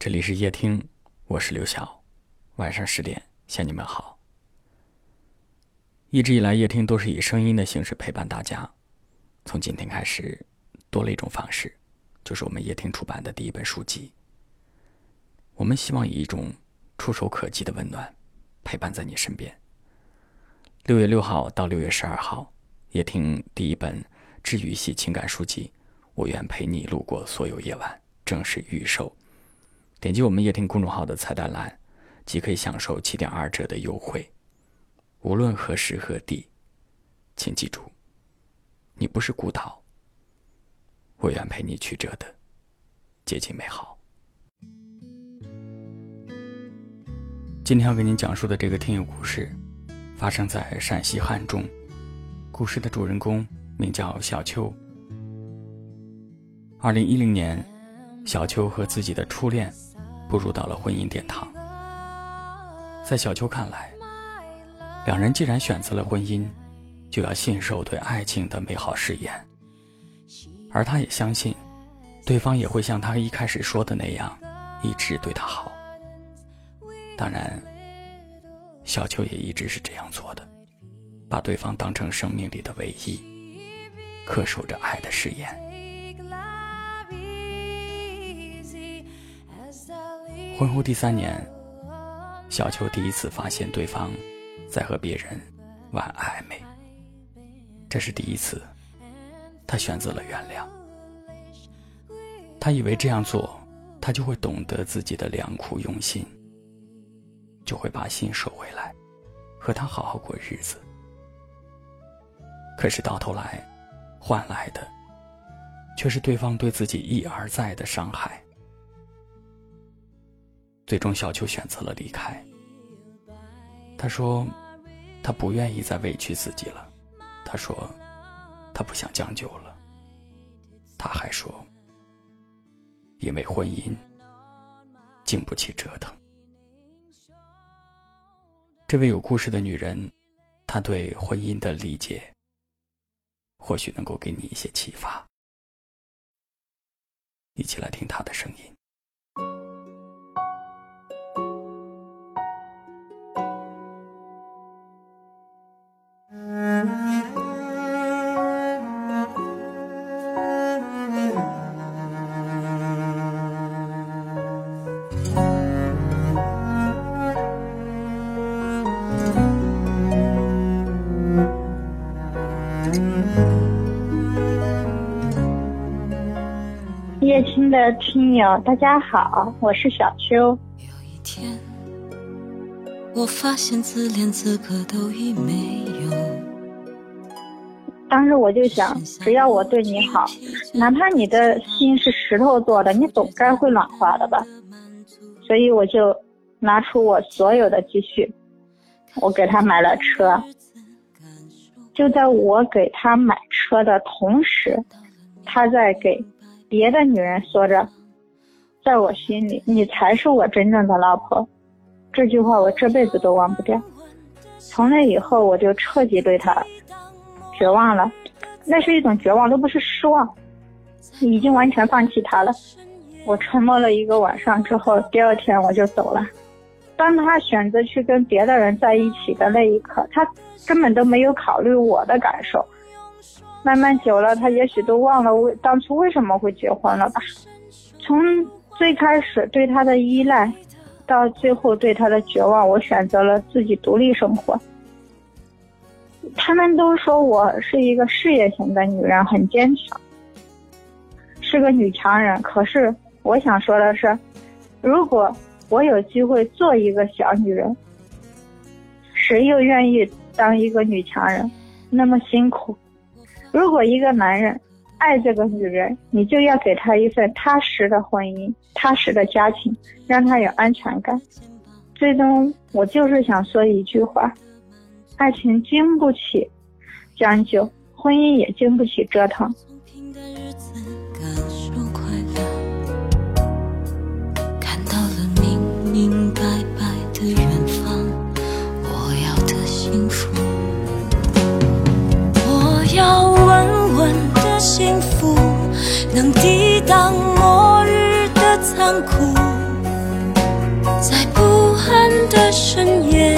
这里是夜听，我是刘晓。晚上十点向你们好。一直以来，夜听都是以声音的形式陪伴大家。从今天开始，多了一种方式，就是我们夜听出版的第一本书籍。我们希望以一种触手可及的温暖，陪伴在你身边。六月六号到六月十二号，夜听第一本治愈系情感书籍《我愿陪你路过所有夜晚》正式预售。点击我们夜听公众号的菜单栏，即可以享受七点二折的优惠。无论何时何地，请记住，你不是孤岛。我愿陪你曲折的接近美好。今天要给您讲述的这个听友故事，发生在陕西汉中。故事的主人公名叫小秋。二零一零年，小秋和自己的初恋。步入到了婚姻殿堂，在小秋看来，两人既然选择了婚姻，就要信守对爱情的美好誓言，而他也相信，对方也会像他一开始说的那样，一直对他好。当然，小秋也一直是这样做的，把对方当成生命里的唯一，恪守着爱的誓言。婚后第三年，小秋第一次发现对方在和别人玩暧昧。这是第一次，他选择了原谅。他以为这样做，他就会懂得自己的良苦用心，就会把心收回来，和他好好过日子。可是到头来，换来的却是对方对自己一而再的伤害。最终，小秋选择了离开。他说：“他不愿意再委屈自己了。”他说：“他不想将就了。”他还说：“因为婚姻经不起折腾。”这位有故事的女人，她对婚姻的理解，或许能够给你一些启发。一起来听她的声音。夜听的听友，大家好，我是小秋。有一天，我发现自怜资格都已没有。当时我就想，只要我对你好，哪怕你的心是石头做的，你总该会暖化的吧。所以我就拿出我所有的积蓄，我给他买了车。就在我给他买车的同时，他在给别的女人说着：“在我心里，你才是我真正的老婆。”这句话我这辈子都忘不掉。从那以后，我就彻底对他绝望了。那是一种绝望，都不是失望，已经完全放弃他了。我沉默了一个晚上之后，第二天我就走了。当他选择去跟别的人在一起的那一刻，他根本都没有考虑我的感受。慢慢久了，他也许都忘了为当初为什么会结婚了吧。从最开始对他的依赖，到最后对他的绝望，我选择了自己独立生活。他们都说我是一个事业型的女人，很坚强，是个女强人。可是我想说的是，如果我有机会做一个小女人，谁又愿意当一个女强人？那么辛苦。如果一个男人爱这个女人，你就要给他一份踏实的婚姻、踏实的家庭，让他有安全感。最终，我就是想说一句话：爱情经不起将就，婚姻也经不起折腾。能抵挡末日的残酷在不安的深夜。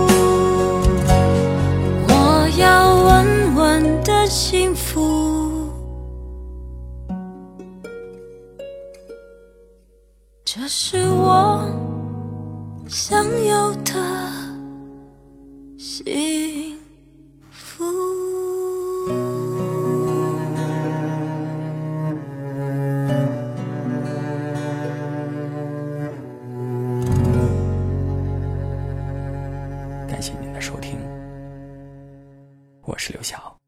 这是我想要的幸福。感谢您的收听，我是刘晓。